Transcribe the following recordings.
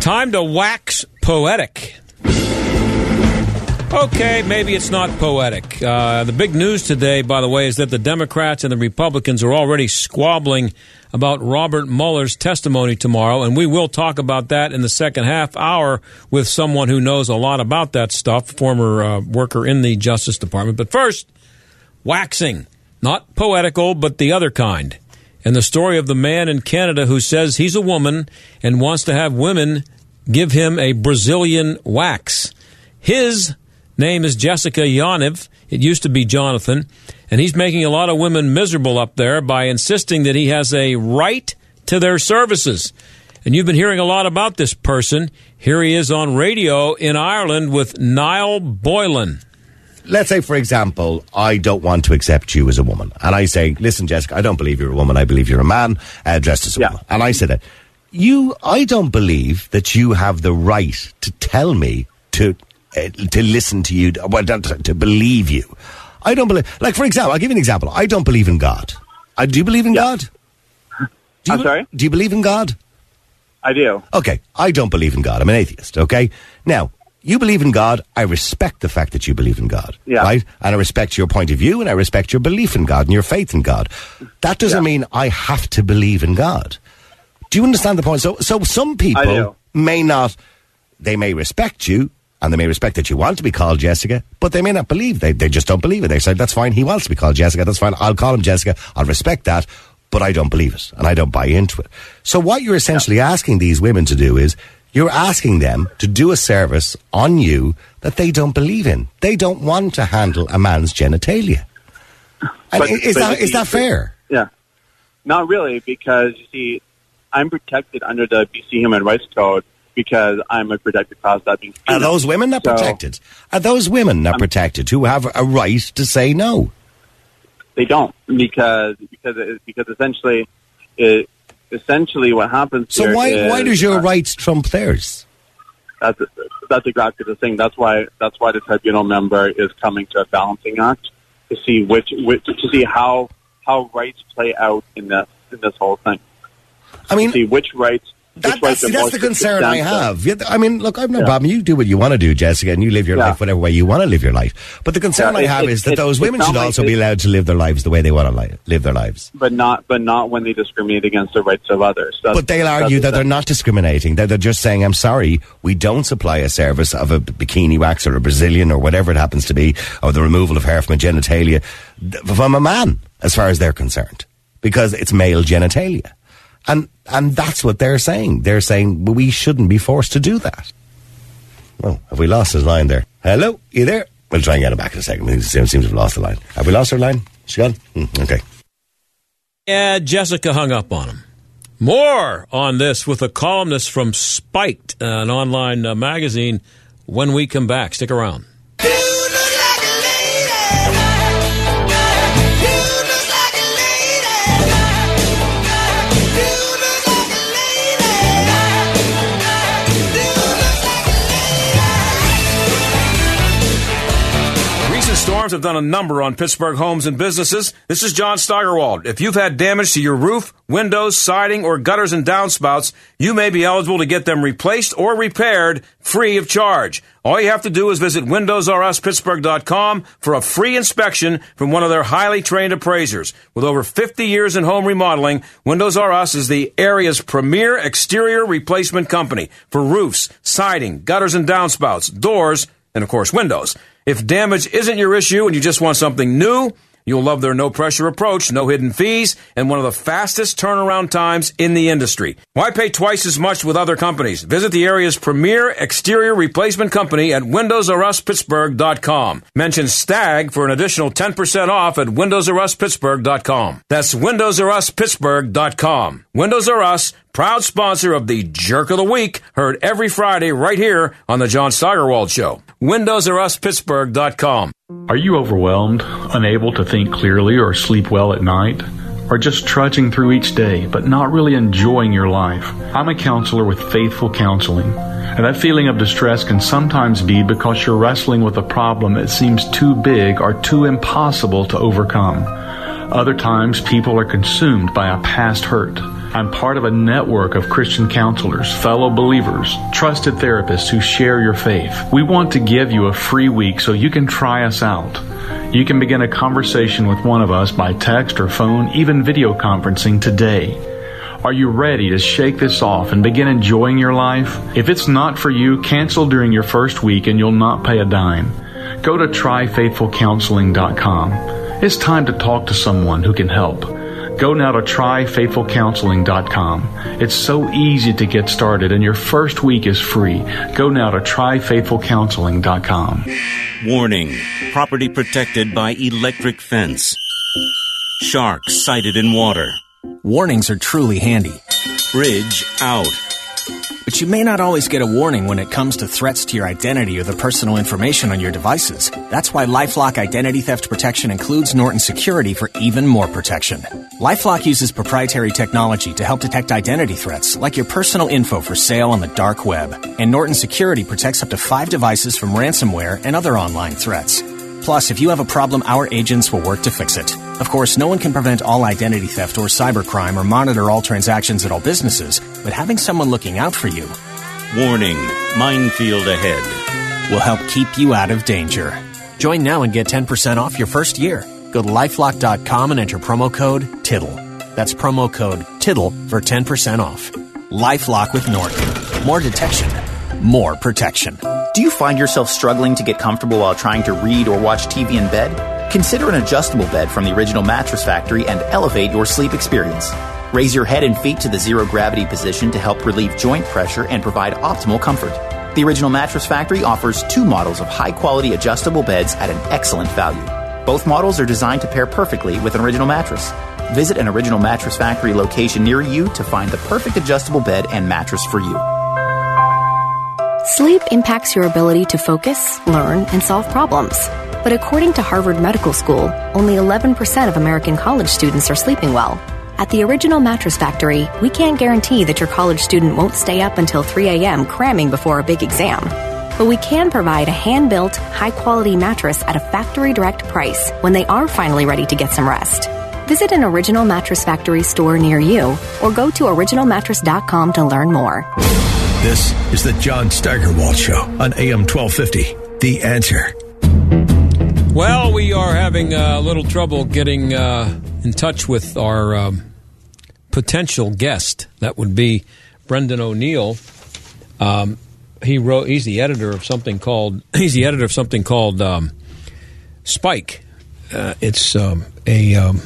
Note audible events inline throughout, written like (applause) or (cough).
Time to wax poetic. Okay, maybe it's not poetic. Uh, the big news today, by the way, is that the Democrats and the Republicans are already squabbling about Robert Mueller's testimony tomorrow, and we will talk about that in the second half hour with someone who knows a lot about that stuff, former uh, worker in the Justice Department. But first, waxing. Not poetical, but the other kind. And the story of the man in Canada who says he's a woman and wants to have women give him a Brazilian wax. His name is Jessica Yaniv. It used to be Jonathan. And he's making a lot of women miserable up there by insisting that he has a right to their services. And you've been hearing a lot about this person. Here he is on radio in Ireland with Niall Boylan. Let's say, for example, I don't want to accept you as a woman. And I say, listen, Jessica, I don't believe you're a woman. I believe you're a man uh, dressed as a Yeah. woman. And I said that. You, I don't believe that you have the right to tell me to, uh, to listen to you, well, to, to believe you. I don't believe, like, for example, I'll give you an example. I don't believe in God. I, do you believe in God? Do you, I'm sorry? Do you believe in God? I do. Okay, I don't believe in God. I'm an atheist, okay? Now, you believe in God. I respect the fact that you believe in God. Yeah. Right? And I respect your point of view and I respect your belief in God and your faith in God. That doesn't Yeah. mean I have to believe in God. Do you understand the point? So, so some people may not, they may respect you and they may respect that you want to be called Jessica, but they may not believe. They, they just don't believe it. They say, that's fine. He wants to be called Jessica. That's fine. I'll call him Jessica. I'll respect that, but I don't believe it and I don't buy into it. So what you're essentially asking these women to do is you're asking them to do a service on you that they don't believe in. They don't want to handle a man's genitalia. And But- is but that that fair? Yeah. Not really, because you see, I'm protected under the BC Human Rights Code because I'm a protected class, that being Are those women not So- protected? Are those women not um, protected who have a right to say no? They don't because because it, because essentially, it, essentially what happens. So here why is, why does your uh, rights trump theirs? That's that's exactly the thing. That's why that's why the tribunal member is coming to a balancing act to see which, which to see how how rights play out in this in this whole thing. I mean, see which rights. That, that's are that's the concern I have. Yeah, I mean, look, I've no Yeah. problem. You do what you want to do, Jessica, and you live your Yeah. life whatever way you want to live your life. But the concern Yeah, I have it- is that it- those women should also be allowed to live their lives the way they want to li- live their lives. but not but not when they discriminate against the rights of others. That's- But they'll argue the that they're not discriminating. That they're just saying, "I'm sorry, we don't supply a service of a bikini wax or a Brazilian or whatever it happens to be, or the removal of hair from a genitalia from a man, as far as they're concerned, because it's male genitalia." And and that's what they're saying. They're saying well, we shouldn't be forced to do that. Oh, have we lost his line there? Hello, you there? We'll try and get him back in a second. We seem seem to have lost the line. Have we lost her line? She gone? Hmm, okay. Yeah, Jessica hung up on him. More on this with a columnist from Spiked, an online uh, magazine, when we come back. Stick around. Storms have done a number on Pittsburgh homes and businesses. This is John Steigerwald. If you've had damage to your roof, windows, siding, or gutters and downspouts, you may be eligible to get them replaced or repaired free of charge. All you have to do is visit WindowsRUsPittsburgh.com for a free inspection from one of their highly trained appraisers. With over 50 years in home remodeling, Windows R Us is the area's premier exterior replacement company for roofs, siding, gutters and downspouts, doors, and of course windows. If damage isn't your issue and you just want something new, You'll love their no pressure approach, no hidden fees, and one of the fastest turnaround times in the industry. Why pay twice as much with other companies? Visit the area's premier exterior replacement company at WindowsRUsPittsburgh.com. Mention STAG for an additional 10% off at WindowsRUsPittsburgh.com. That's WindowsRUsPittsburgh.com. Windows R Us, proud sponsor of the Jerk of the Week, heard every Friday right here on the John Steigerwald Show. WindowsRUsPittsburgh.com. Are you overwhelmed, unable to think clearly or sleep well at night? Or just trudging through each day, but not really enjoying your life? I'm a counselor with Faithful Counseling. And that feeling of distress can sometimes be because you're wrestling with a problem that seems too big or too impossible to overcome. Other times, people are consumed by a past hurt. I'm part of a network of Christian counselors, fellow believers, trusted therapists who share your faith. We want to give you a free week so you can try us out. You can begin a conversation with one of us by text or phone, even video conferencing today. Are you ready to shake this off and begin enjoying your life? If it's not for you, cancel during your first week and you'll not pay a dime. Go to tryfaithfulcounseling.com. It's time to talk to someone who can help. Go now to tryfaithfulcounseling.com. It's so easy to get started and your first week is free. Go now to tryfaithfulcounseling.com. Warning property protected by electric fence. Sharks sighted in water. Warnings are truly handy. Bridge out. But you may not always get a warning when it comes to threats to your identity or the personal information on your devices. That's why Lifelock Identity Theft Protection includes Norton Security for even more protection. Lifelock uses proprietary technology to help detect identity threats, like your personal info for sale on the dark web. And Norton Security protects up to five devices from ransomware and other online threats. Plus, if you have a problem, our agents will work to fix it. Of course, no one can prevent all identity theft or cybercrime or monitor all transactions at all businesses, but having someone looking out for you Warning minefield ahead. will help keep you out of danger. Join now and get 10% off your first year. Go to lifelock.com and enter promo code TITTLE. That's promo code TITTLE for 10% off. Lifelock with Norton. More detection, more protection. Do you find yourself struggling to get comfortable while trying to read or watch TV in bed? Consider an adjustable bed from the original Mattress Factory and elevate your sleep experience. Raise your head and feet to the zero gravity position to help relieve joint pressure and provide optimal comfort. The original Mattress Factory offers two models of high quality adjustable beds at an excellent value. Both models are designed to pair perfectly with an original mattress. Visit an original Mattress Factory location near you to find the perfect adjustable bed and mattress for you. Sleep impacts your ability to focus, learn, and solve problems. But according to Harvard Medical School, only 11% of American college students are sleeping well. At the Original Mattress Factory, we can't guarantee that your college student won't stay up until 3 a.m. cramming before a big exam. But we can provide a hand built, high quality mattress at a factory direct price when they are finally ready to get some rest. Visit an Original Mattress Factory store near you or go to originalmattress.com to learn more. This is the John Steigerwald Show on AM 1250. The answer. Well, we are having a little trouble getting uh, in touch with our um, potential guest. That would be Brendan O'Neill. Um, he wrote. He's the editor of something called. (clears throat) He's the editor of something called um, Spike. Uh, it's um, a. Um,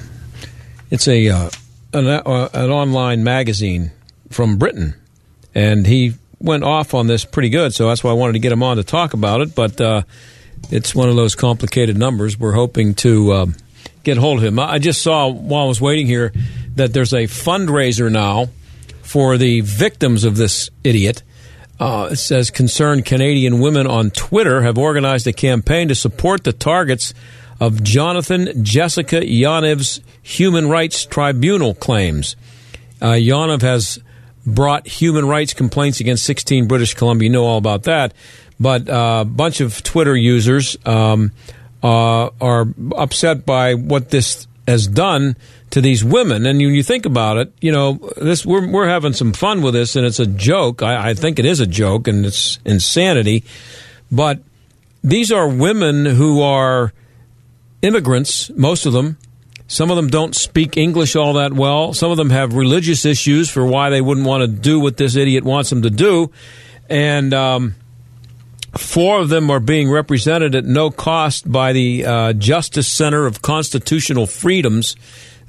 it's a uh, an, uh, an online magazine from Britain, and he went off on this pretty good. So that's why I wanted to get him on to talk about it. But uh, it's one of those complicated numbers. We're hoping to um, get hold of him. I just saw while I was waiting here that there's a fundraiser now for the victims of this idiot. Uh, it says concerned Canadian women on Twitter have organized a campaign to support the targets of Jonathan Jessica Yaniv's Human Rights Tribunal claims. Uh, has brought human rights complaints against 16 British Columbia. You know all about that. But uh, a bunch of Twitter users um, uh, are upset by what this has done to these women. And when you think about it, you know, this we're, we're having some fun with this, and it's a joke. I, I think it is a joke, and it's insanity. But these are women who are immigrants, most of them. Some of them don't speak English all that well. Some of them have religious issues for why they wouldn't want to do what this idiot wants them to do. And um, Four of them are being represented at no cost by the uh, Justice Center of Constitutional Freedoms.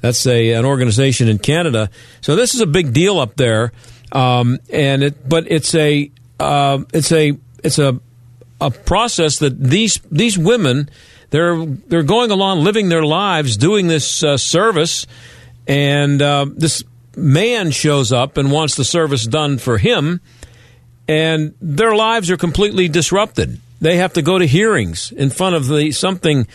That's a an organization in Canada. So this is a big deal up there, um, and it but it's a uh, it's a it's a a process that these these women they're they're going along living their lives doing this uh, service, and uh, this man shows up and wants the service done for him and their lives are completely disrupted. They have to go to hearings in front of the something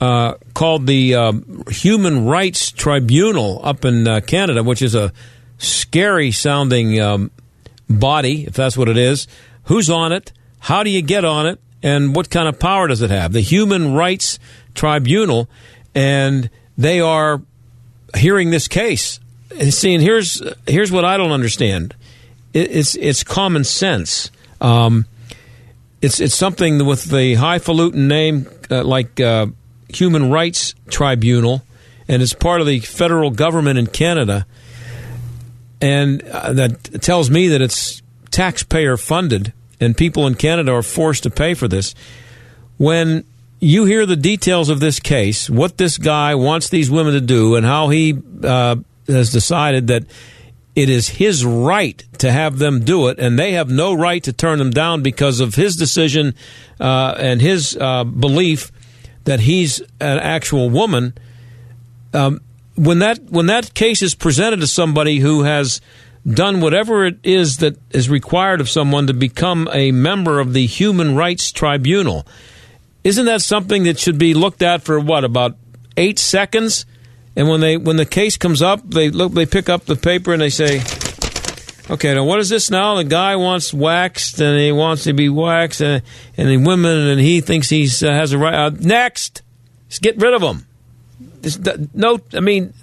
uh, called the uh, Human Rights Tribunal up in uh, Canada, which is a scary sounding um, body, if that's what it is. Who's on it? How do you get on it? And what kind of power does it have? The Human Rights Tribunal, and they are hearing this case. And seeing here's here's what I don't understand it's it's common sense. Um, it's it's something with the highfalutin name uh, like uh, Human Rights Tribunal, and it's part of the federal government in Canada, and uh, that tells me that it's taxpayer funded, and people in Canada are forced to pay for this. When you hear the details of this case, what this guy wants these women to do, and how he uh, has decided that it is his right to have them do it, and they have no right to turn them down because of his decision uh, and his uh, belief that he's an actual woman. Um, when that when that case is presented to somebody who has done whatever it is that is required of someone to become a member of the Human Rights Tribunal, isn't that something that should be looked at for what about eight seconds? And when they when the case comes up, they look they pick up the paper and they say, "Okay, now what is this now? The guy wants waxed and he wants to be waxed, and, and the women and he thinks he uh, has a right. Uh, next, just get rid of him. This, no, I mean,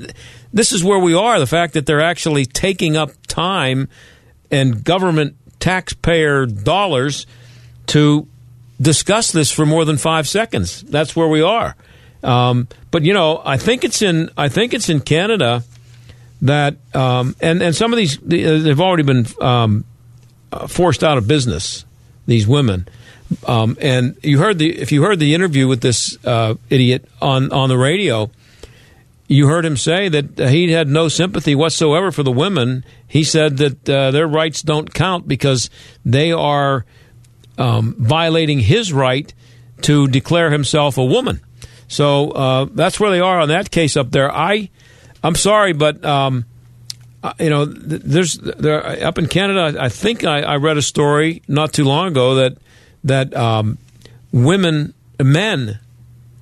this is where we are. The fact that they're actually taking up time and government taxpayer dollars to discuss this for more than five seconds. That's where we are. Um, but you know, I think it's in I think it's in Canada that um, and and some of these uh, they've already been um, uh, forced out of business. These women. Um, and you heard the if you heard the interview with this uh, idiot on on the radio, you heard him say that he had no sympathy whatsoever for the women. He said that uh, their rights don't count because they are um, violating his right to declare himself a woman. So uh, that's where they are on that case up there. I, I'm sorry, but um, uh, you know, there's there up in Canada. I think I, I, read a story not too long ago that that um, women, men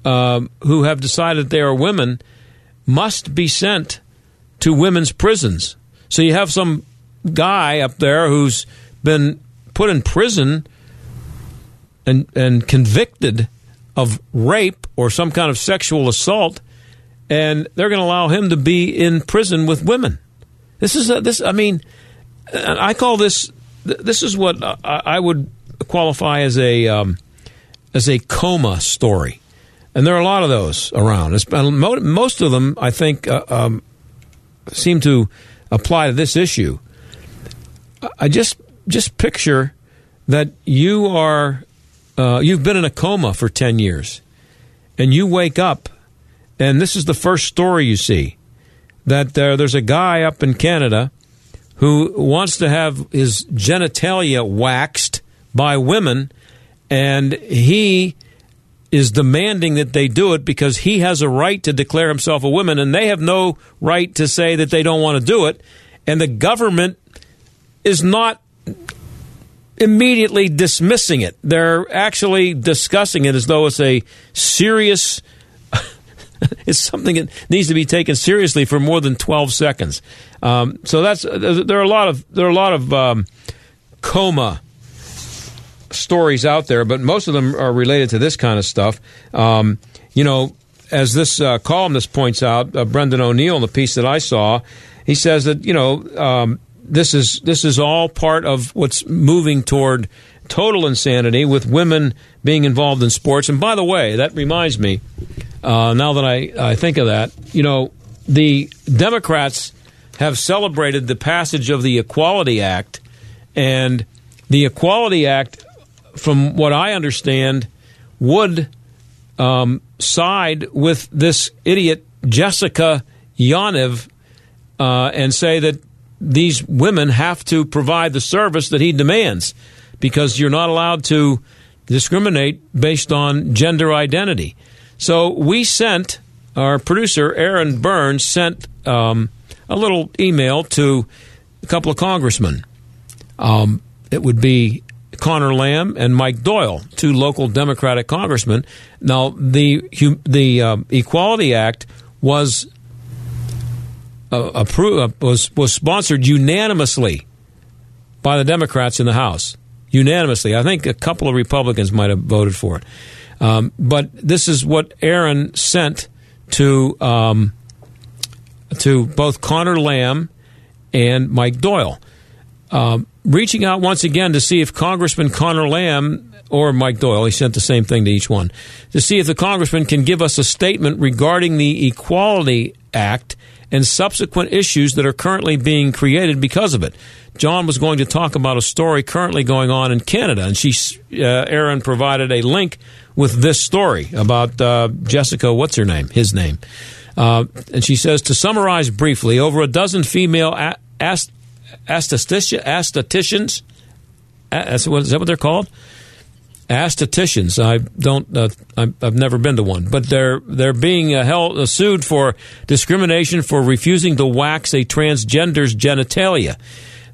um, who have decided they are women, must be sent to women's prisons. So you have some guy up there who's been put in prison and and convicted of rape or some kind of sexual assault, and they're going to allow him to be in prison with women. This is a, this. I mean, I call this. This is what I would qualify as a um, as a coma story, and there are a lot of those around. Most of them, I think, uh, um, seem to apply to this issue. I just just picture that you are uh, you've been in a coma for 10 years and you wake up and this is the first story you see that uh, there's a guy up in Canada who wants to have his genitalia waxed by women and he is demanding that they do it because he has a right to declare himself a woman and they have no right to say that they don't want to do it and the government is not immediately dismissing it. They're actually discussing it as though it's a serious. (laughs) it's something that needs to be taken seriously for more than 12 seconds. Um, so that's there are a lot of there are a lot of um, coma stories out there, but most of them are related to this kind of stuff. Um, you know, as this uh, columnist points out, uh, Brendan O'Neill, in the piece that I saw, he says that you know um, this is this is all part of what's moving toward total insanity with women being involved in sports. And by the way, that reminds me. Uh, now that I, I think of that, you know, the Democrats have celebrated the passage of the Equality Act, and the Equality Act from what I understand, would um, side with this idiot Jessica Yaniv uh, and say that these women have to provide the service that he demands because you're not allowed to discriminate based on gender identity. So we sent, our producer, Aaron Burns, sent um, a little email to a couple of congressmen. Um, it would be Connor Lamb and Mike Doyle, two local Democratic congressmen. Now, the the uh, Equality Act was approved uh, was was sponsored unanimously by the Democrats in the House. Unanimously, I think a couple of Republicans might have voted for it. Um, but this is what Aaron sent to um, to both Connor Lamb and Mike Doyle. Um, reaching out once again to see if Congressman Connor Lamb or Mike Doyle, he sent the same thing to each one, to see if the congressman can give us a statement regarding the Equality Act and subsequent issues that are currently being created because of it. John was going to talk about a story currently going on in Canada, and she, uh, Aaron, provided a link with this story about uh, Jessica. What's her name? His name. Uh, and she says to summarize briefly, over a dozen female a- ast- aestheticians. Is that what they're called? Aestheticians. I don't. Uh, I've never been to one, but they're they're being uh, held uh, sued for discrimination for refusing to wax a transgender's genitalia.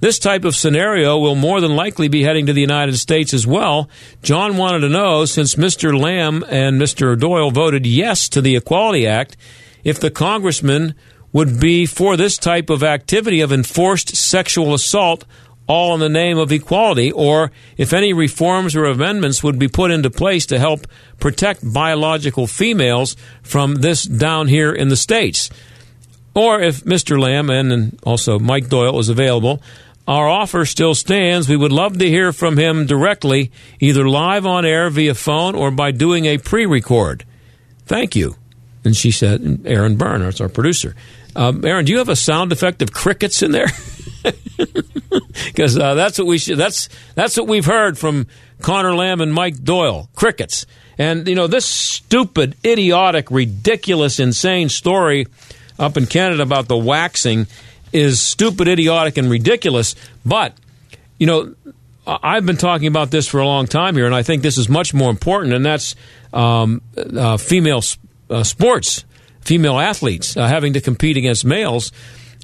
This type of scenario will more than likely be heading to the United States as well. John wanted to know, since Mr. Lamb and Mr. Doyle voted yes to the Equality Act, if the congressman would be for this type of activity of enforced sexual assault, all in the name of equality, or if any reforms or amendments would be put into place to help protect biological females from this down here in the States. Or if Mr. Lamb and also Mike Doyle is available, our offer still stands. We would love to hear from him directly, either live on air via phone or by doing a pre record. Thank you. And she said, Aaron Byrne, that's our producer. Um, Aaron, do you have a sound effect of crickets in there? (laughs) Because uh, that's what we should. That's that's what we've heard from Connor Lamb and Mike Doyle. Crickets. And you know this stupid, idiotic, ridiculous, insane story up in Canada about the waxing is stupid, idiotic, and ridiculous. But you know, I've been talking about this for a long time here, and I think this is much more important, and that's um, uh, female uh, sports female athletes uh, having to compete against males.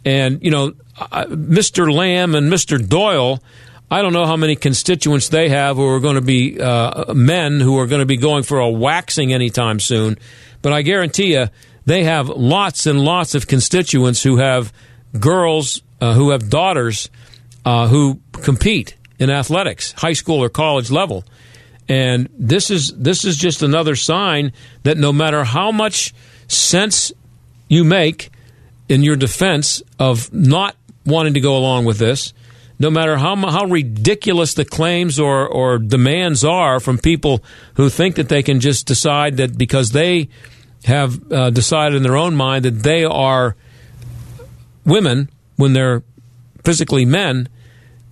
And, you know, uh, Mr. Lamb and Mr. Doyle, I don't know how many constituents they have who are going to be uh, men who are going to be going for a waxing anytime soon. But I guarantee you, they have lots and lots of constituents who have girls, uh, who have daughters uh, who compete in athletics, high school or college level. And this is this is just another sign that no matter how much sense you make in your defense of not wanting to go along with this, no matter how how ridiculous the claims or, or demands are from people who think that they can just decide that because they have uh, decided in their own mind that they are women when they're physically men,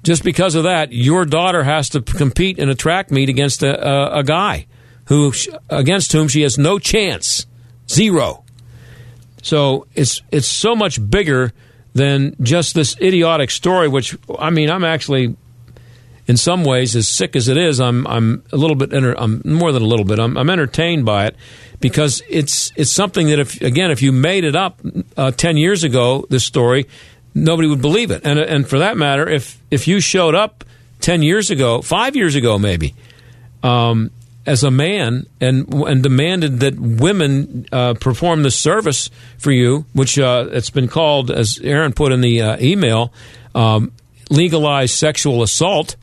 just because of that, your daughter has to compete in a track meet against a, a, a guy who against whom she has no chance. Zero. So it's it's so much bigger than just this idiotic story. Which I mean, I'm actually, in some ways, as sick as it is, I'm I'm a little bit. Enter, I'm more than a little bit. I'm, I'm entertained by it because it's it's something that if again if you made it up uh, ten years ago, this story, nobody would believe it. And and for that matter, if if you showed up ten years ago, five years ago, maybe. Um, as a man and and demanded that women uh, perform the service for you, which uh, it's been called, as Aaron put in the uh, email, um, legalized sexual assault.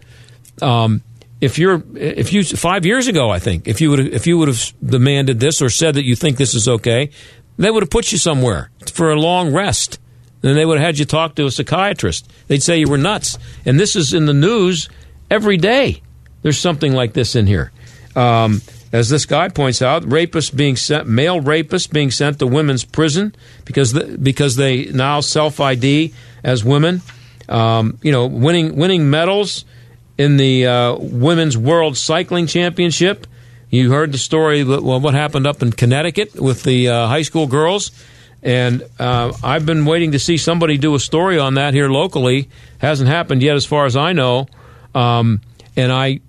Um, if you're if you five years ago, I think if you would if you would have demanded this or said that you think this is okay, they would have put you somewhere for a long rest. Then they would have had you talk to a psychiatrist. They'd say you were nuts. And this is in the news every day. There's something like this in here. Um, as this guy points out, rapists being sent, male rapists being sent to women's prison because the, because they now self ID as women. Um, you know, winning winning medals in the uh, Women's World Cycling Championship. You heard the story, well, what happened up in Connecticut with the uh, high school girls. And uh, I've been waiting to see somebody do a story on that here locally. Hasn't happened yet, as far as I know. Um, and I,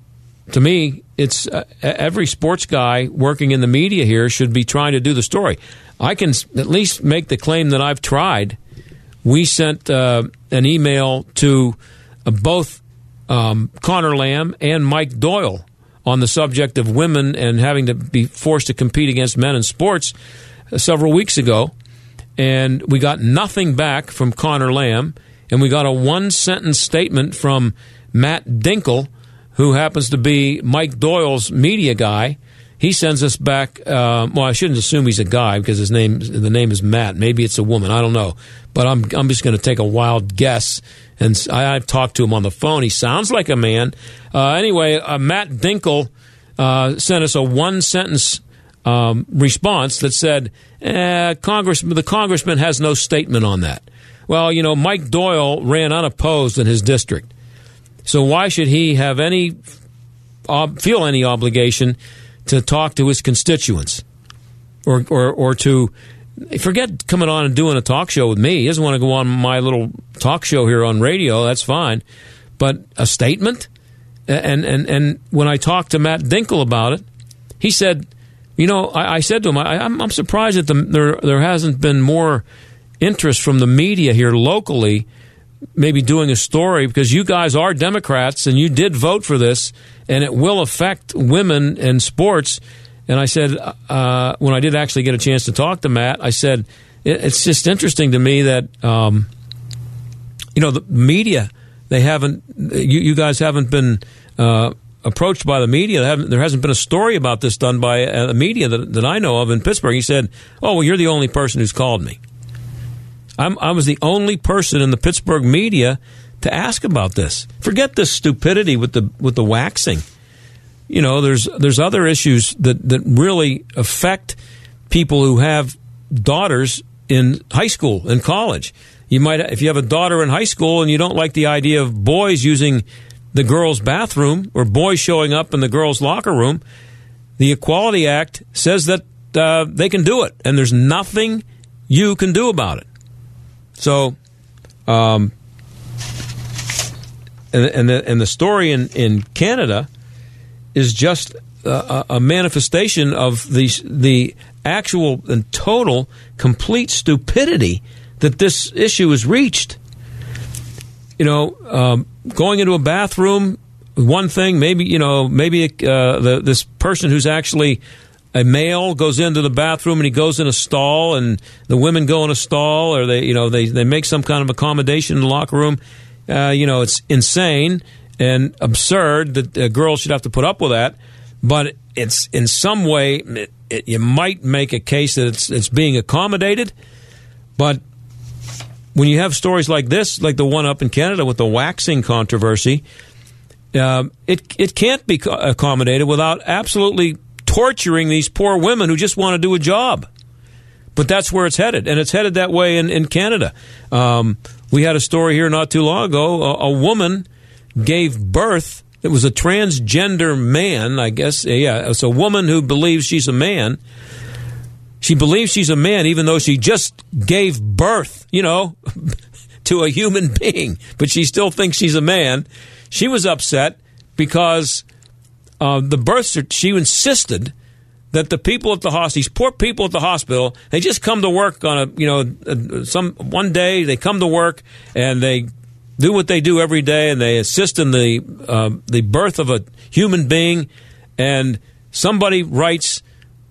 to me, it's uh, every sports guy working in the media here should be trying to do the story. I can at least make the claim that I've tried. We sent uh, an email to uh, both um, Connor Lamb and Mike Doyle on the subject of women and having to be forced to compete against men in sports uh, several weeks ago. And we got nothing back from Connor Lamb. And we got a one sentence statement from Matt Dinkle, who happens to be Mike Doyle's media guy. He sends us back. Uh, well, I shouldn't assume he's a guy because his name the name is Matt. Maybe it's a woman. I don't know. But I'm I'm just going to take a wild guess. And I, have talked to him on the phone. He sounds like a man. Uh, anyway, uh, Matt Dinkle uh, sent us a one sentence um, response that said, eh, Congress, the congressman has no statement on that. Well, you know, Mike Doyle ran unopposed in his district. So why should he have any feel any obligation to talk to his constituents or, or, or to forget coming on and doing a talk show with me. He doesn't want to go on my little talk show here on radio. That's fine. But a statement? And, and, and when I talked to Matt Dinkle about it, he said, you know, I, I said to him, I, am surprised that the, there, there hasn't been more interest from the media here locally maybe doing a story because you guys are Democrats and you did vote for this, and it will affect women in sports. And I said, uh, when I did actually get a chance to talk to Matt, I said, it's just interesting to me that, um, you know, the media, they haven't, you, you guys haven't been uh, approached by the media. There hasn't been a story about this done by a media that, that I know of in Pittsburgh. He said, oh, well, you're the only person who's called me. I'm, I was the only person in the Pittsburgh media to ask about this. Forget this stupidity with the with the waxing. You know, there's there's other issues that that really affect people who have daughters in high school and college. You might if you have a daughter in high school and you don't like the idea of boys using the girls' bathroom or boys showing up in the girls' locker room, the Equality Act says that uh, they can do it, and there's nothing you can do about it. So, um, and, and, the, and the story in, in Canada is just a, a manifestation of the, the actual and total complete stupidity that this issue has reached. You know, um, going into a bathroom, one thing, maybe, you know, maybe uh, the, this person who's actually a male goes into the bathroom and he goes in a stall and the women go in a stall or they you know they, they make some kind of accommodation in the locker room. Uh, you know it's insane and absurd that a girl should have to put up with that. But it's in some way it, it, you might make a case that it's it's being accommodated. But when you have stories like this like the one up in Canada with the waxing controversy uh, it it can't be accommodated without absolutely torturing these poor women who just want to do a job. But that's where it's headed, and it's headed that way in, in Canada. Um, we had a story here not too long ago. A, a, woman gave birth. It was a transgender man, I guess. Yeah, it's a woman who believes she's a man. She believes she's a man, even though she just gave birth, you know, (laughs) to a human being, but she still thinks she's a man. She was upset because uh, the birth cert- she insisted that the people at the hospital, these poor people at the hospital, they just come to work on a, you know, some one day they come to work and they do what they do every day and they assist in the uh, the birth of a human being, and somebody writes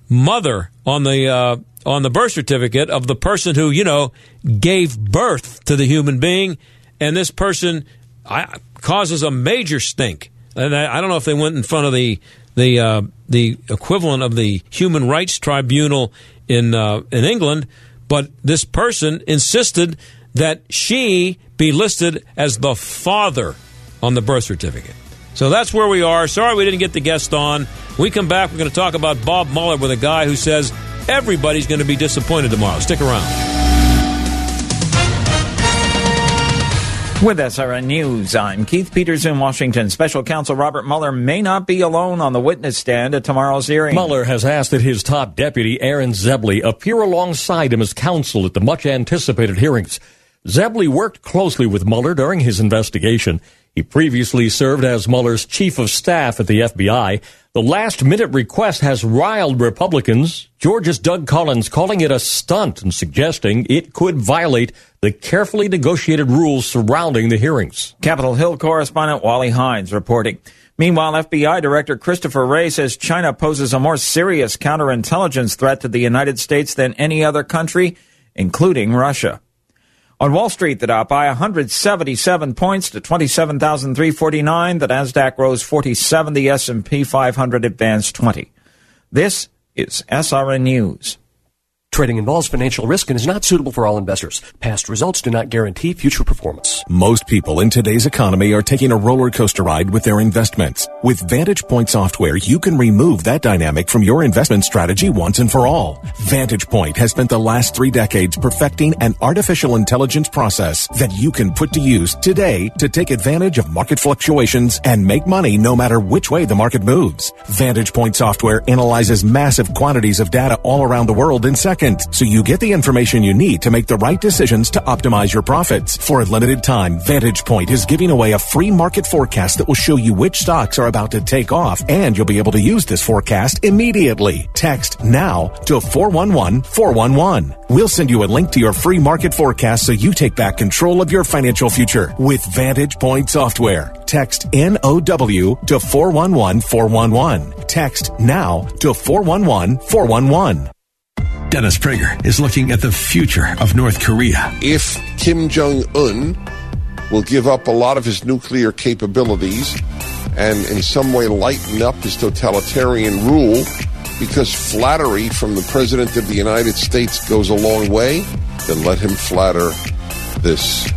mother on the uh, on the birth certificate of the person who you know gave birth to the human being, and this person I, causes a major stink and I, I don't know if they went in front of the the uh, the equivalent of the Human Rights Tribunal in uh, in England, but this person insisted that she be listed as the father on the birth certificate. So that's where we are. Sorry we didn't get the guest on. We come back, we're going to talk about Bob Mueller with a guy who says everybody's going to be disappointed tomorrow. Stick around. With SRN News, I'm Keith Peters in Washington. Special counsel Robert Mueller may not be alone on the witness stand at tomorrow's hearing. Mueller has asked that his top deputy, Aaron Zebley, appear alongside him as counsel at the much anticipated hearings. Zebley worked closely with Mueller during his investigation. He previously served as Mueller's chief of staff at the FBI. The last minute request has riled Republicans. Georgia's Doug Collins calling it a stunt and suggesting it could violate the carefully negotiated rules surrounding the hearings. Capitol Hill correspondent Wally Hines reporting. Meanwhile, FBI Director Christopher Wray says China poses a more serious counterintelligence threat to the United States than any other country, including Russia. On Wall Street, the Dow by 177 points to 27,349. The Nasdaq rose 47. The S&P 500 advanced 20. This is SRN News. Trading involves financial risk and is not suitable for all investors. Past results do not guarantee future performance. Most people in today's economy are taking a roller coaster ride with their investments. With Vantage Point software, you can remove that dynamic from your investment strategy once and for all. Vantage Point has spent the last three decades perfecting an artificial intelligence process that you can put to use today to take advantage of market fluctuations and make money no matter which way the market moves. Vantage Point software analyzes massive quantities of data all around the world in seconds so you get the information you need to make the right decisions to optimize your profits. For a limited time, Vantage Point is giving away a free market forecast that will show you which stocks are about to take off, and you'll be able to use this forecast immediately. Text now to 411-411. We'll send you a link to your free market forecast so you take back control of your financial future with Vantage Point software. Text NOW to 411-411. Text now to 411-411. Dennis Prager is looking at the future of North Korea. If Kim Jong un will give up a lot of his nuclear capabilities and in some way lighten up his totalitarian rule, because flattery from the President of the United States goes a long way, then let him flatter this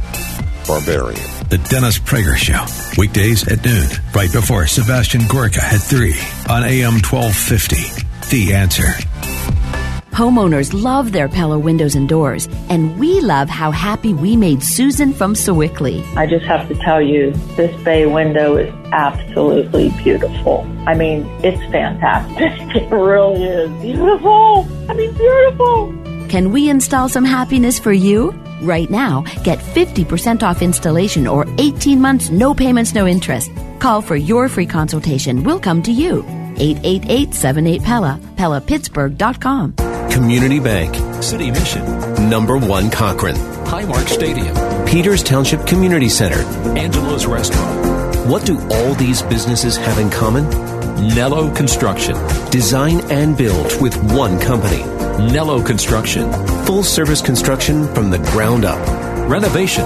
barbarian. The Dennis Prager Show, weekdays at noon, right before Sebastian Gorka at 3 on AM 1250. The answer. Homeowners love their Pella windows and doors, and we love how happy we made Susan from Sewickley. I just have to tell you, this bay window is absolutely beautiful. I mean, it's fantastic. (laughs) It really is beautiful. I mean, beautiful. Can we install some happiness for you? Right now, get 50% off installation or 18 months, no payments, no interest. Call for your free consultation. We'll come to you. 888 78 Pella, PellaPittsburgh.com. Community Bank, City Mission, Number One Cochran, Highmark Stadium, Peters Township Community Center, Angelo's Restaurant. What do all these businesses have in common? Nello Construction. Design and build with one company. Nello Construction. Full service construction from the ground up. Renovation.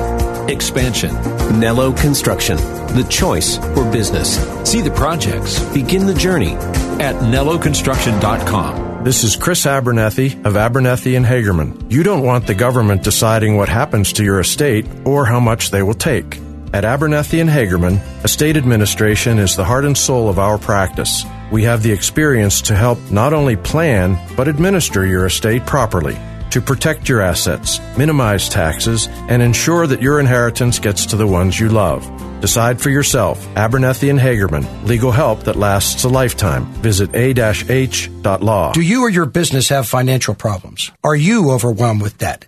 Expansion. Nello Construction. The choice for business. See the projects. Begin the journey at nelloconstruction.com. This is Chris Abernethy of Abernethy and Hagerman. You don't want the government deciding what happens to your estate or how much they will take. At Abernethy and Hagerman, estate administration is the heart and soul of our practice. We have the experience to help not only plan, but administer your estate properly, to protect your assets, minimize taxes, and ensure that your inheritance gets to the ones you love. Decide for yourself. Abernethy and Hagerman. Legal help that lasts a lifetime. Visit a-h.law. Do you or your business have financial problems? Are you overwhelmed with debt?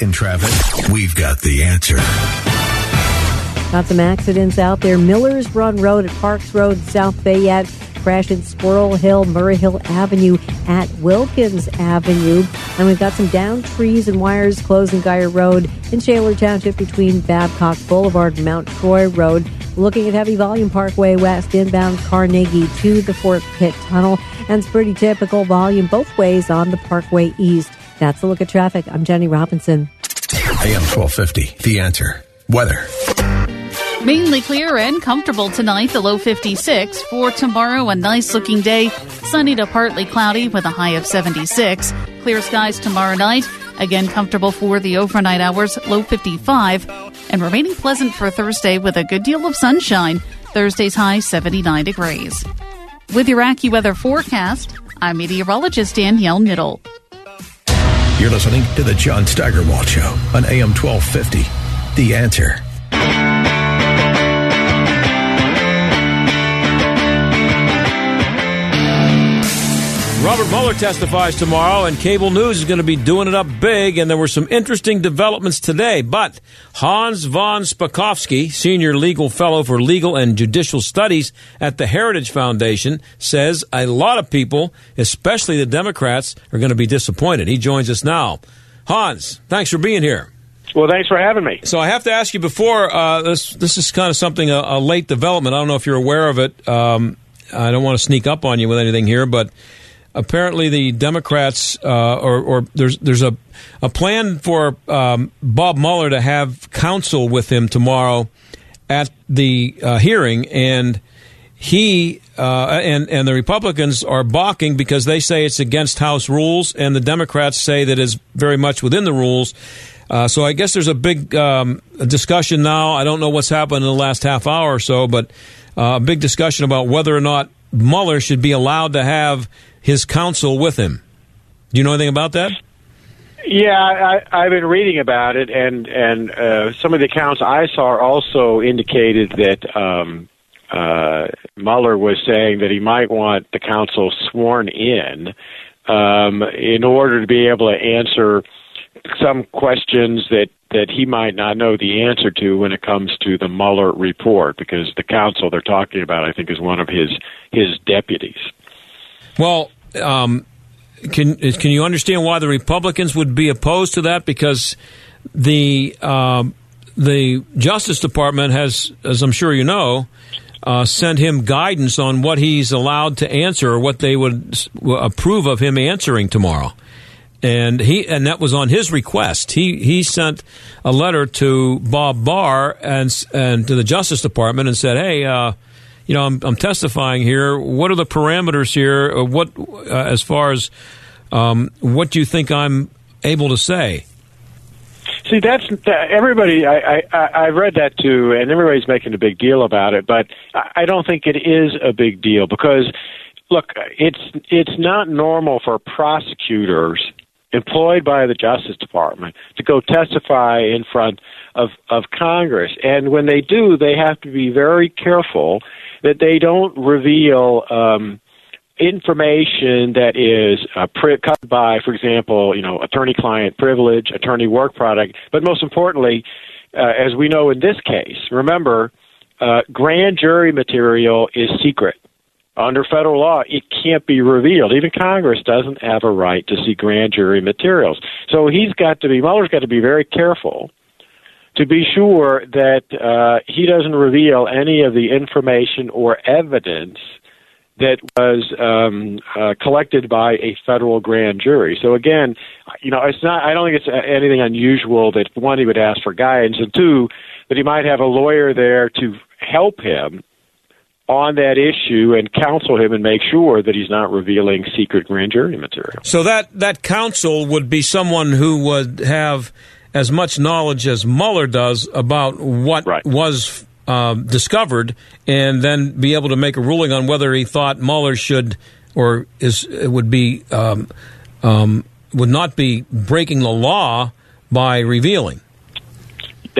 in traffic? We've got the answer. Got some accidents out there. Millers Run Road at Parks Road, South Fayette. Crash in Squirrel Hill, Murray Hill Avenue at Wilkins Avenue. And we've got some down trees and wires closing Geyer Road in Shaler Township between Babcock Boulevard and Mount Troy Road. Looking at Heavy Volume Parkway West inbound Carnegie to the Fort Pitt Tunnel. And it's pretty typical volume both ways on the Parkway East. That's a look at traffic. I'm Jenny Robinson. AM 1250, The Answer. Weather. Mainly clear and comfortable tonight, the low 56. For tomorrow, a nice looking day, sunny to partly cloudy with a high of 76. Clear skies tomorrow night, again comfortable for the overnight hours, low 55. And remaining pleasant for Thursday with a good deal of sunshine, Thursday's high 79 degrees. With your AccuWeather forecast, I'm meteorologist Danielle Middle. You're listening to the John Steigerwald Show on AM 1250. The answer. Robert Mueller testifies tomorrow, and cable news is going to be doing it up big. And there were some interesting developments today. But Hans von Spakovsky, senior legal fellow for legal and judicial studies at the Heritage Foundation, says a lot of people, especially the Democrats, are going to be disappointed. He joins us now. Hans, thanks for being here. Well, thanks for having me. So I have to ask you before uh, this. This is kind of something a, a, late development. I don't know if you're aware of it. Um, I don't want to sneak up on you with anything here, but apparently the Democrats, uh, or, or, there's there's a a plan for um, Bob Mueller to have counsel with him tomorrow at the uh, hearing, and he uh, and and the Republicans are balking because they say it's against House rules, and the Democrats say that is very much within the rules. Uh, so I guess there's a big um, discussion now. I don't know what's happened in the last half hour or so, but uh, a big discussion about whether or not Mueller should be allowed to have his counsel with him. Do you know anything about that? Yeah, I, I've been reading about it, and and uh, some of the accounts I saw also indicated that um, uh, Mueller was saying that he might want the counsel sworn in um, in order to be able to answer some questions that that he might not know the answer to when it comes to the Mueller report, because the counsel they're talking about, I think, is one of his his deputies. Well, um, can can you understand why the Republicans would be opposed to that? Because the um, the Justice Department has, as I'm sure you know, uh, sent him guidance on what he's allowed to answer or what they would approve of him answering tomorrow. And he and that was on his request. He he sent a letter to Bob Barr and and to the Justice Department and said, "Hey, uh, you know, I'm, I'm, testifying here. What are the parameters here? Uh, what, uh, as far as um, what do you think I'm able to say? See, that's everybody. I, I I read that too, and everybody's making a big deal about it. But I don't think it is a big deal because, look, it's it's not normal for prosecutors employed by the Justice Department to go testify in front of of Congress, and when they do, they have to be very careful that they don't reveal um, information that is uh, pri- by, for example, you know, attorney-client privilege, attorney-work product, but most importantly, uh, as we know in this case, remember, uh, grand jury material is secret. Under federal law, it can't be revealed. Even Congress doesn't have a right to see grand jury materials. So he's got to be, Mueller's got to be very careful to be sure that uh, he doesn't reveal any of the information or evidence that was um, uh, collected by a federal grand jury. So again, you know, it's not. I don't think it's anything unusual that one he would ask for guidance, and two that he might have a lawyer there to help him on that issue and counsel him and make sure that he's not revealing secret grand jury material. So that that counsel would be someone who would have as much knowledge as Mueller does about what right. was uh, discovered, and then be able to make a ruling on whether he thought Mueller should or is would be um, um, would not be breaking the law by revealing.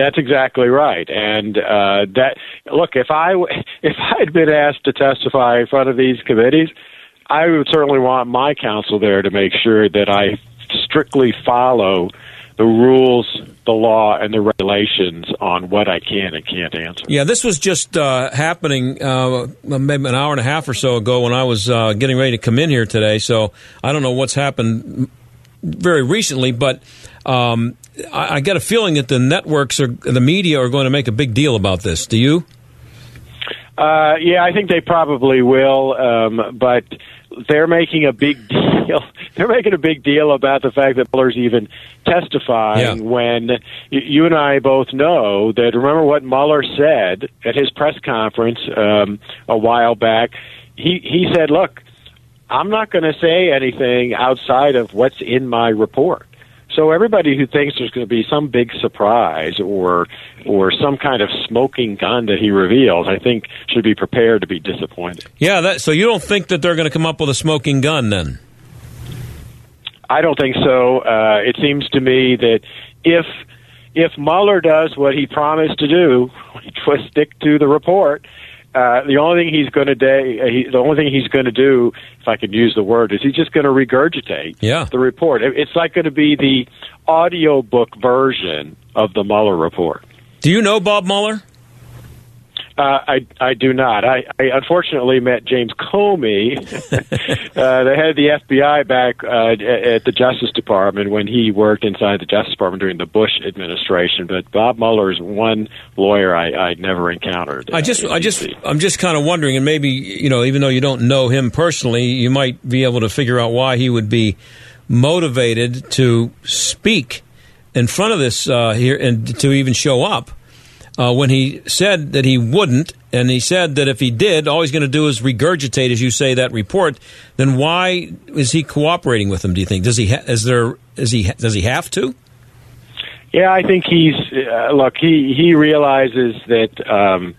That's exactly right, and uh, that look if I (laughs) if I had been asked to testify in front of these committees, I would certainly want my counsel there to make sure that I strictly follow the rules, the law, and the regulations on what I can and can't answer. Yeah, this was just uh, happening uh, maybe an hour and a half or so ago when I was uh, getting ready to come in here today. So I don't know what's happened very recently, but um, I, I got a feeling that the networks or the media are going to make a big deal about this. Do you? Uh, yeah, I think they probably will. Um, but they're making a big (laughs) deal. They're making a big deal about the fact that Mueller's even testifying Yeah. when you and I both know that. Remember what Mueller said at his press conference um, a while back. He he said, "Look, I'm not going to say anything outside of what's in my report." So everybody who thinks there's going to be some big surprise or or some kind of smoking gun that he reveals, I think should be prepared to be disappointed. Yeah, that, so you don't think that they're going to come up with a smoking gun then? I don't think so. Uh, it seems to me that if if Mueller does what he promised to do, which was stick to the report, uh, the only thing he's going to do, uh, he, the only thing he's going to do, if I could use the word, is he's just going to regurgitate Yeah. the report. It, it's like going to be the audiobook version of the Mueller report. Do you know Bob Mueller? Uh, I I do not. I, I unfortunately met James Comey, (laughs) uh, the head of the FBI, back uh, at the Justice Department when he worked inside the Justice Department during the Bush administration. But Bob Mueller is one lawyer I, I never encountered. I just, I just, I'm just kind of wondering, and maybe you know, even though you don't know him personally, you might be able to figure out why he would be motivated to speak in front of this uh, here and to even show up. Uh, when he said that he wouldn't, and he said that if he did, all he's going to do is regurgitate, as you say, that report. Then why is he cooperating with them? Do you think? Does he? Ha- is there? Is he? Does he have to? Yeah, I think he's uh, look. He he realizes that um,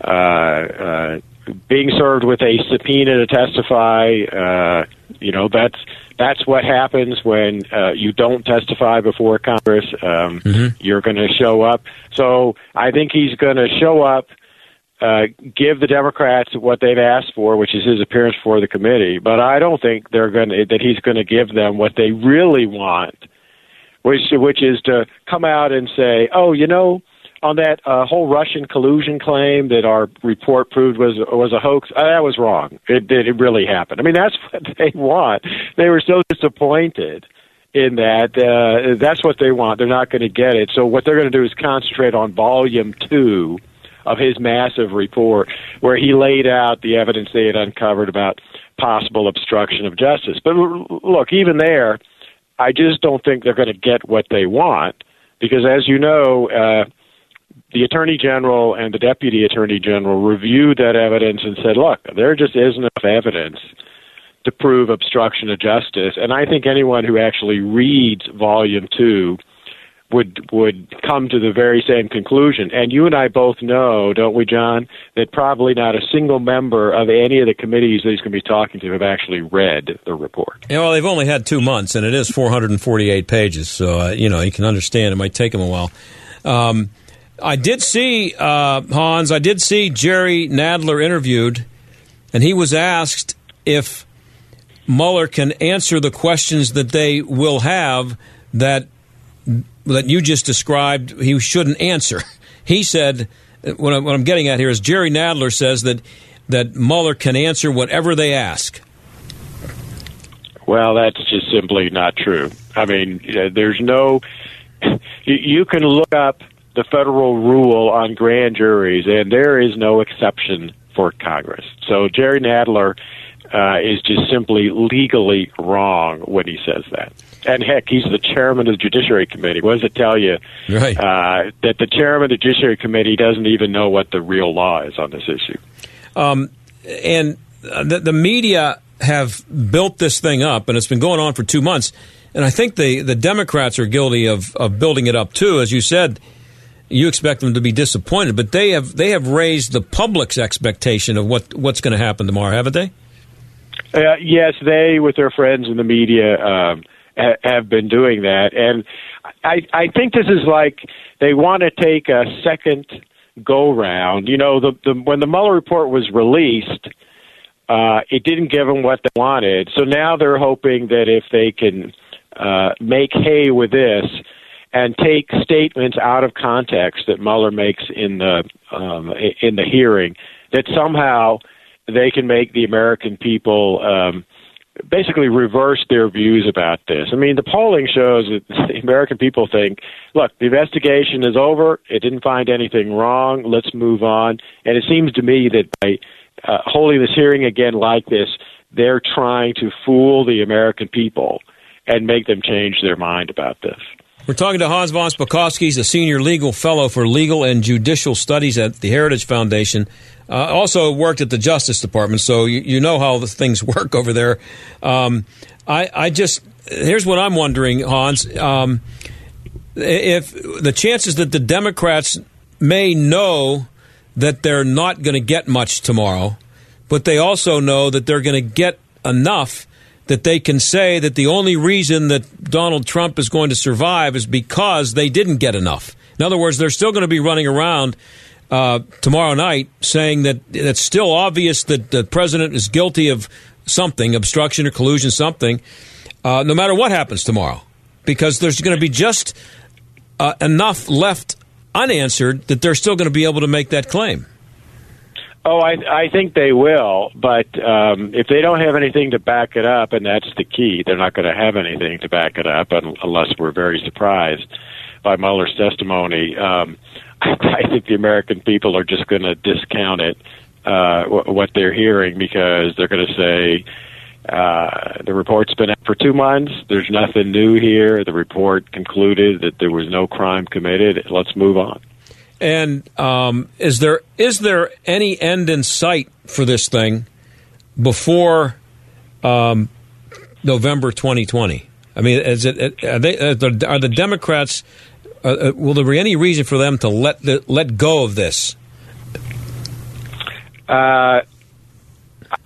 uh, uh, being served with a subpoena to testify, uh, you know, that's that's what happens when uh, you don't testify before Congress. Um, You're going to show up. So I think he's going to show up. Uh, give the Democrats what they've asked for, which is his appearance for the committee. But I don't think they're going to that he's going to give them what they really want, which which is to come out and say, oh, you know, on that uh, whole Russian collusion claim that our report proved was was a hoax, uh, that was wrong. It did it really happened. I mean, that's (laughs) what they want. They were so disappointed in that. Uh, that's what they want. They're not going to get it. So what they're going to do is concentrate on volume two of his massive report, where he laid out the evidence they had uncovered about possible obstruction of justice. But look, even there, I just don't think they're going to get what they want because, as you know, uh, the attorney general and the deputy attorney general reviewed that evidence and said, "Look, there just isn't enough evidence." To prove obstruction of justice, and I think anyone who actually reads Volume Two would would come to the very same conclusion. And you and I both know, don't we, John, that probably not a single member of any of the committees that he's going to be talking to have actually read the report. Yeah, well, they've only had two months, and it is 448 pages, so uh, you know you can understand it might take them a while. Um, I did see uh, Hans. I did see Jerry Nadler interviewed, and he was asked if Mueller can answer the questions that they will have that that you just described. He shouldn't answer. (laughs) He said, "What I'm, what I'm getting at here is Jerry Nadler says that that Mueller can answer whatever they ask." Well, that's just simply not true. I mean, uh, there's no. (laughs) You, you can look up the federal rule on grand juries, and there is no exception for Congress. So Jerry Nadler uh, is just simply legally wrong when he says that. And heck, he's the chairman of the Judiciary Committee. What does it tell you? Right. Uh, that the chairman of the Judiciary Committee doesn't even know what the real law is on this issue. Um, and uh, the, the media have built this thing up, and it's been going on for two months. And I think the, the Democrats are guilty of, of building it up too. As you said, you expect them to be disappointed, but they have they have raised the public's expectation of what what's going to happen tomorrow, haven't they? Uh, yes, they, with their friends in the media, um, ha- have been doing that, and I, I think this is like they want to take a second go round. You know, the, the when the Mueller report was released, uh, it didn't give them what they wanted. So now they're hoping that if they can uh, make hay with this and take statements out of context that Mueller makes in the um, in the hearing, that somehow they can make the American people um, basically reverse their views about this. I mean, the polling shows that (laughs) the American people think, look, the investigation is over. It didn't find anything wrong. Let's move on. And it seems to me that by uh, holding this hearing again like this, they're trying to fool the American people and make them change their mind about this. We're talking to Hans von Spakovsky. He's a senior legal fellow for legal and judicial studies at the Heritage Foundation. Uh, also worked at the Justice Department, so you, you know how the things (laughs) work over there. Um, I, I, just here's what I'm wondering, Hans. Um, if the chances that the Democrats may know that they're not going to get much tomorrow, but they also know that they're going to get enough that they can say that the only reason that Donald Trump is going to survive is because they didn't get enough. In other words, they're still going to be running around uh, tomorrow night saying that it's still obvious that the president is guilty of something, obstruction or collusion, something, uh, no matter what happens tomorrow, because there's going to be just uh, enough left unanswered that they're still going to be able to make that claim. Oh, I I think they will, but um, if they don't have anything to back it up, and that's the key, they're not going to have anything to back it up unless we're very surprised by Mueller's testimony. Um, (laughs) I think the American people are just going to discount it, uh, what they're hearing, because they're going to say uh, the report's been out for two months. There's nothing new here. The report concluded that there was no crime committed. Let's move on. And um, is there is there any end in sight for this thing before um, November 2020? I mean, is it are they are the, Democrats? Uh, uh, will there be any reason for them to let the, let go of this? Uh,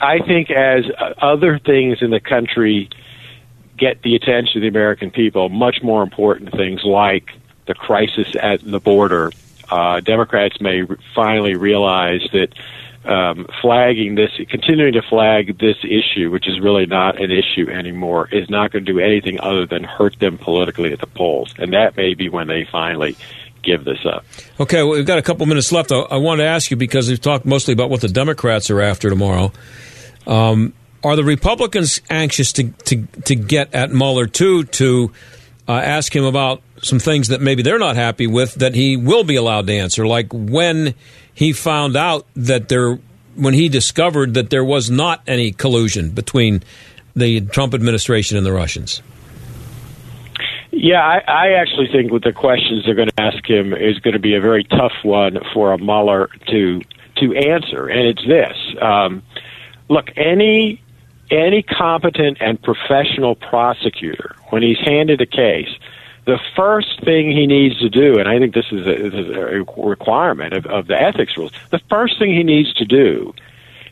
I think as other things in the country get the attention of the American people, much more important things like the crisis at the border uh, Democrats may finally realize that um, flagging this, continuing to flag this issue, which is really not an issue anymore, is not going to do anything other than hurt them politically at the polls. And that may be when they finally give this up. Okay, well, we've got a couple minutes left. I, I want to ask you because we've talked mostly about what the Democrats are after tomorrow. Um, are the Republicans anxious to, to, to get at Mueller, too, to uh, ask him about some things that maybe they're not happy with that he will be allowed to answer, like when he found out that there, when he discovered that there was not any collusion between the Trump administration and the Russians. Yeah, I, I actually think with the questions they're going to ask him is going to be a very tough one for a Mueller to to answer, and it's this: um, look, any any competent and professional prosecutor, when he's handed a case, the first thing he needs to do, and I think this is a, this is a requirement of, of the ethics rules, the first thing he needs to do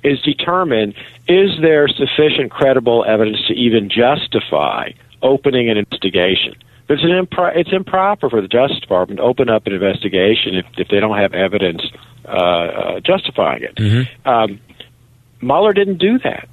is determine is there sufficient credible evidence to even justify opening an investigation. It's, an impro- it's improper for the Justice Department to open up an investigation if, if they don't have evidence uh, uh, justifying it. Mm-hmm. Um, Mueller didn't do that.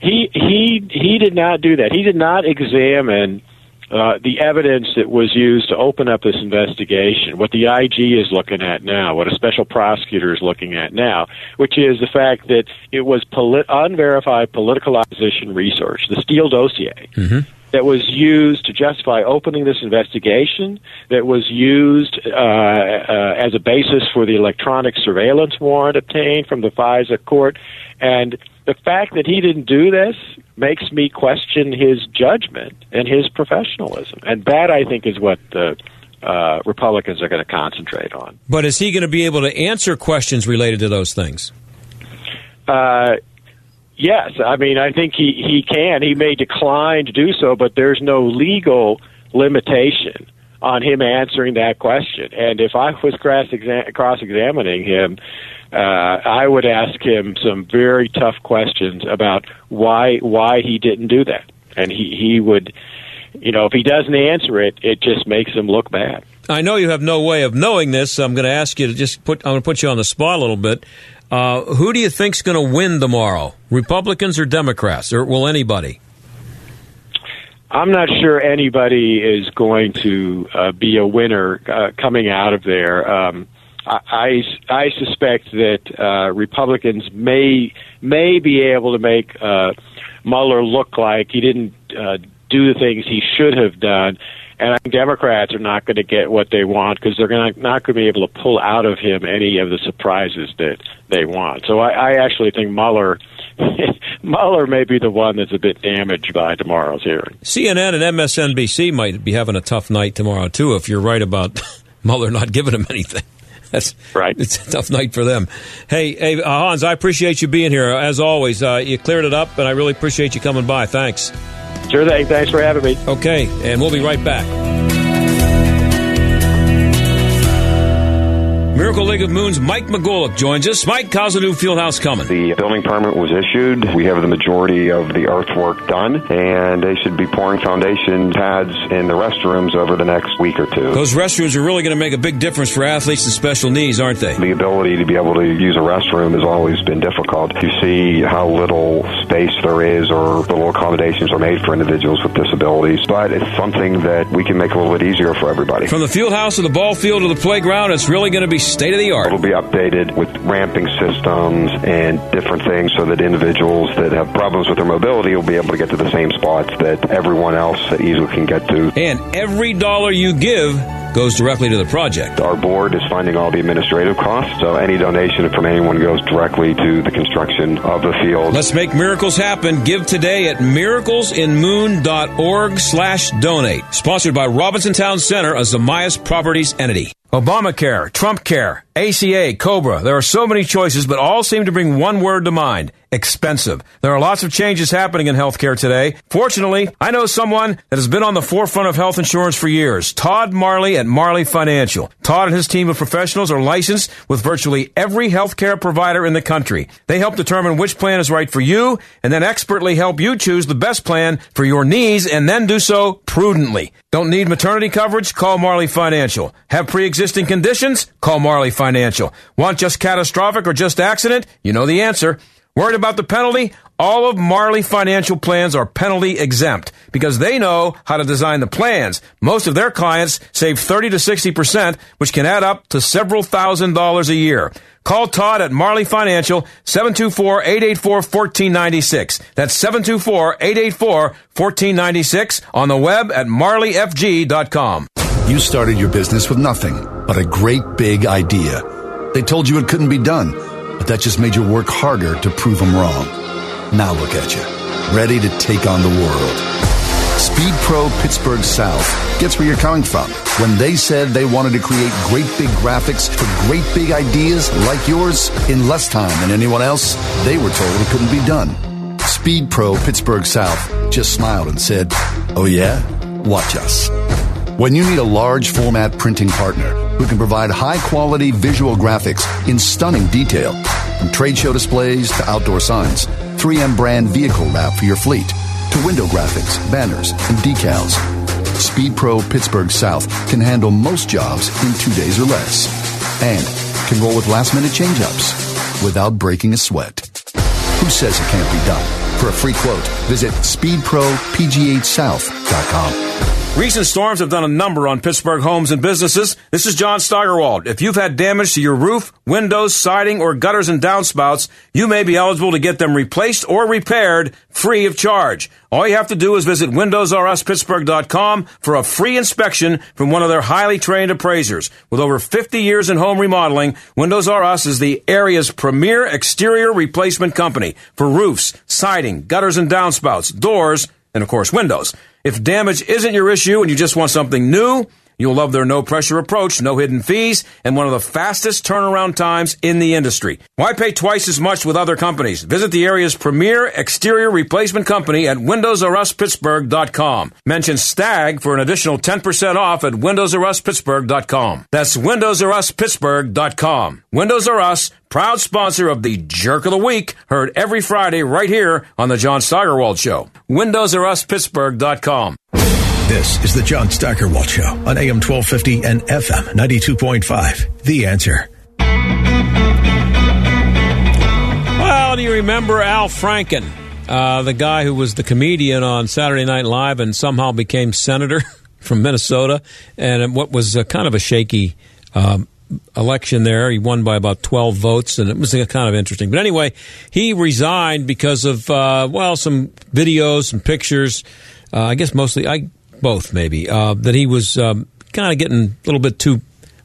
He he he did not do that. He did not examine uh, the evidence that was used to open up this investigation, what the IG is looking at now, what a special prosecutor is looking at now, which is the fact that it was polit- unverified political opposition research, the Steele dossier. Mm-hmm. That was used to justify opening this investigation, that was used uh, uh, as a basis for the electronic surveillance warrant obtained from the FISA court. And the fact that he didn't do this makes me question his judgment and his professionalism. And that, I think, is what the uh, Republicans are going to concentrate on. But is he going to be able to answer questions related to those things? Uh, yes. I mean, I think he, he can. He may decline to do so, but there's no legal limitation on him answering that question. And if I was cross examining him, uh, I would ask him some very tough questions about why why he didn't do that, and he he would, you know, if he doesn't answer it, it just makes him look bad. I know you have no way of knowing this. So I'm going to ask you to just put. I'm going to put you on the spot a little bit. Uh, who do you think's going to win tomorrow? Republicans or Democrats, or will anybody? I'm not sure anybody is going to uh, be a winner uh, coming out of there. Um, I, I suspect that uh, Republicans may may be able to make uh, Mueller look like he didn't uh, do the things he should have done, and I Democrats are not going to get what they want because they're gonna, not going to be able to pull out of him any of the surprises that they want. So I, I actually think Mueller (laughs) Mueller may be the one that's a bit damaged by tomorrow's hearing. CNN and MSNBC might be having a tough night tomorrow too. If you're right about (laughs) Mueller not giving him anything. (laughs) That's right. It's a tough night for them. Hey, hey, uh, Hans, I appreciate you being here as always. Uh, you cleared it up, and I really appreciate you coming by. Thanks. Sure thing. Thanks for having me. Okay, and we'll be right back. Miracle League of Moon's Mike McGoolick joins us. Mike, how's the new field house coming? The building permit was issued. We have the majority of the earthwork done, and they should be pouring foundation pads in the restrooms over the next week or two. Those restrooms are really going to make a big difference for athletes with special needs, aren't they? The ability to be able to use a restroom has always been difficult. You see how little space there is or little accommodations are made for individuals with disabilities, but it's something that we can make a little bit easier for everybody. From the field house to the ball field to the playground, it's really going to be state of the art. It'll be updated with ramping systems and different things so that individuals that have problems with their mobility will be able to get to the same spots that everyone else easily can get to. And every dollar you give goes directly to the project. Our board is funding all the administrative costs, so any donation from anyone goes directly to the construction of the field. Let's make miracles happen. Give today at miraclesinmoon.org slash donate. Sponsored by Robinson Town Center, a Zamagias Properties entity. Obamacare, Trump Care, ACA, Cobra. There are so many choices, but all seem to bring one word to mind expensive. There are lots of changes happening in healthcare today. Fortunately, I know someone that has been on the forefront of health insurance for years Todd Marley at Marley Financial. Todd and his team of professionals are licensed with virtually every healthcare provider in the country. They help determine which plan is right for you and then expertly help you choose the best plan for your needs and then do so prudently. Don't need maternity coverage? Call Marley Financial. Have pre existing conditions? Call Marley Financial. Want just catastrophic or just accident? You know the answer. Worried about the penalty? All of Marley financial plans are penalty exempt because they know how to design the plans. Most of their clients save 30 to 60%, which can add up to several thousand dollars a year. Call Todd at Marley Financial, 724-884-1496. That's 724-884-1496 on the web at marleyfg.com. You started your business with nothing but a great big idea. They told you it couldn't be done, that just made you work harder to prove them wrong. Now look at you, ready to take on the world. Speed Pro Pittsburgh South gets where you're coming from. When they said they wanted to create great big graphics for great big ideas like yours in less time than anyone else, they were told it couldn't be done. Speed Pro Pittsburgh South just smiled and said, Oh yeah? Watch us. When you need a large format printing partner who can provide high quality visual graphics in stunning detail, from trade show displays to outdoor signs, 3M brand vehicle wrap for your fleet, to window graphics, banners, and decals, Speed Pro Pittsburgh South can handle most jobs in two days or less and can roll with last minute change ups without breaking a sweat. Who says it can't be done? For a free quote, visit speedpropghsouth.com. Recent storms have done a number on Pittsburgh homes and businesses. This is John Steigerwald. If you've had damage to your roof, windows, siding, or gutters and downspouts, you may be eligible to get them replaced or repaired free of charge. All you have to do is visit WindowsRUsPittsburgh.com for a free inspection from one of their highly trained appraisers. With over 50 years in home remodeling, Windows R Us is the area's premier exterior replacement company for roofs, siding, gutters and downspouts, doors, and of course windows. If damage isn't your issue and you just want something new, You'll love their no pressure approach, no hidden fees, and one of the fastest turnaround times in the industry. Why pay twice as much with other companies? Visit the area's premier exterior replacement company at WindowsRUsPittsburgh.com. Mention STAG for an additional 10% off at WindowsRUsPittsburgh.com. That's WindowsRUsPittsburgh.com. Windows R Us, proud sponsor of the Jerk of the Week, heard every Friday right here on the John Steigerwald Show. WindowsRUsPittsburgh.com. This is the John Steigerwald Show on AM 1250 and FM 92.5. The answer. Well, do you remember Al Franken, uh, the guy who was the comedian on Saturday Night Live and somehow became senator (laughs) from Minnesota? And what was uh, kind of a shaky um, election there. He won by about 12 votes, and it was kind of interesting. But anyway, he resigned because of, uh, well, some videos, some pictures. Uh, I guess mostly, I both maybe, uh, that he was um, kind of getting a little bit too,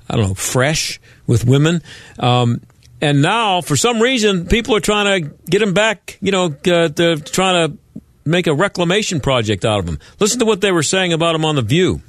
I don't know, fresh with women. Um, And now, for some reason, people are trying to get him back. You know, uh, they're trying to make a reclamation project out of him. Listen to what they were saying about him on the View.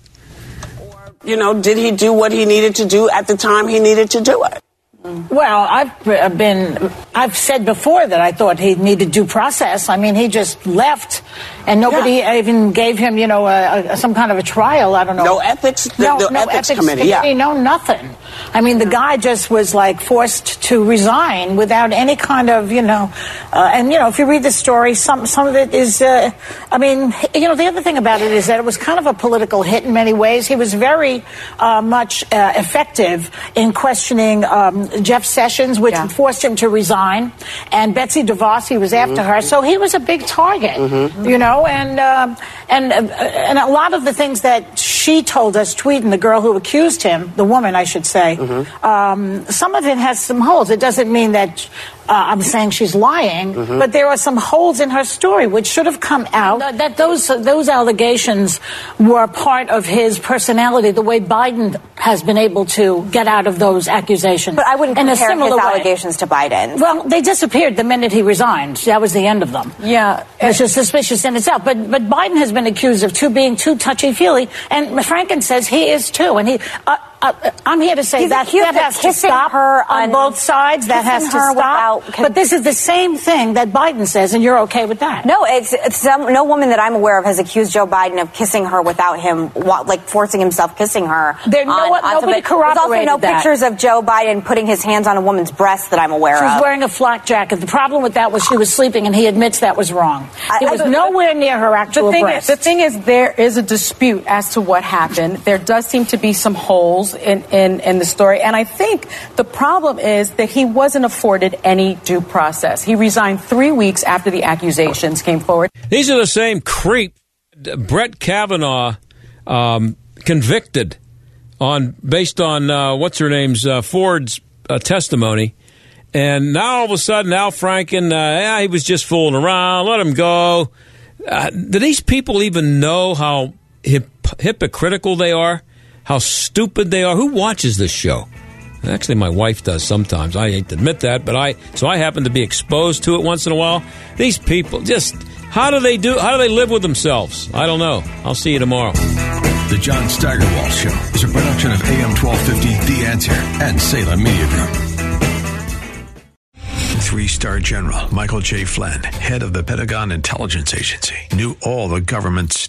You know, did he do what he needed to do at the time he needed to do it? Well, I've been, I've said before that I thought he needed due process. I mean, he just left, and nobody yeah. even gave him, you know, a, a, some kind of a trial. I don't know. No ethics. The, no, the no ethics, ethics, committee. committee. Yeah. No nothing. I mean, the guy just was like forced to resign without any kind of, you know, uh, and you know, if you read the story, some some of it is. Uh, I mean, you know, the other thing about it is that it was kind of a political hit in many ways. He was very uh, much uh, effective in questioning um, Jeff Sessions which yeah. forced him to resign. And Betsy DeVos, he was after mm-hmm. her, so he was a big target, mm-hmm. you know. And uh, and uh, and a lot of the things that she told us, tweeting the girl who accused him, the woman, I should say, mm-hmm. um, some of it has some holes. It doesn't mean that uh, I'm saying she's lying, mm-hmm. but there are some holes in her story which should have come out. That those those allegations were part of his personality, the way Biden has been able to get out of those accusations. But I wouldn't in compare a similar his way. allegations to Biden. Well, they disappeared the minute he resigned. That was the end of them. Yeah, which is suspicious in itself. But but Biden has been accused of too being too touchy feely, and Franken says he is too, and he. Uh, uh, I'm here to say He's that that has to stop her on, both sides. That has to stop. but this is the same thing that Biden says, and you're okay with that? No, it's, it's some, no woman that I'm aware of has accused Joe Biden of kissing her without him, like forcing himself kissing her. There, no, on, nobody There's also no that. pictures of Joe Biden putting his hands on a woman's breast that I'm aware she of. She was wearing a flak jacket. The problem with that was she was sleeping, and he admits that was wrong. He was I, nowhere near her actual the thing breast. Is, the thing is, there is a dispute as to what happened. There does seem to be some holes in, in, in the story. And I think the problem is that he wasn't afforded any due process. He resigned three weeks after the accusations came forward. These are the same creep Brett Kavanaugh um, convicted on based on uh, what's her name's uh, Ford's uh, testimony. And now all of a sudden, Al Franken, uh, yeah, he was just fooling around. Let him go. Uh, do these people even know how hip- hypocritical they are? How stupid they are. Who watches this show? Actually, my wife does sometimes. I hate to admit that, but I so I happen to be exposed to it once in a while. These people just how do they do? How do they live with themselves? I don't know. I'll see you tomorrow. The John Steigerwald Show is a production of AM 1250 The Answer and Salem Media Group. Three star general Michael J. Flynn, head of the Pentagon Intelligence Agency, knew all the government's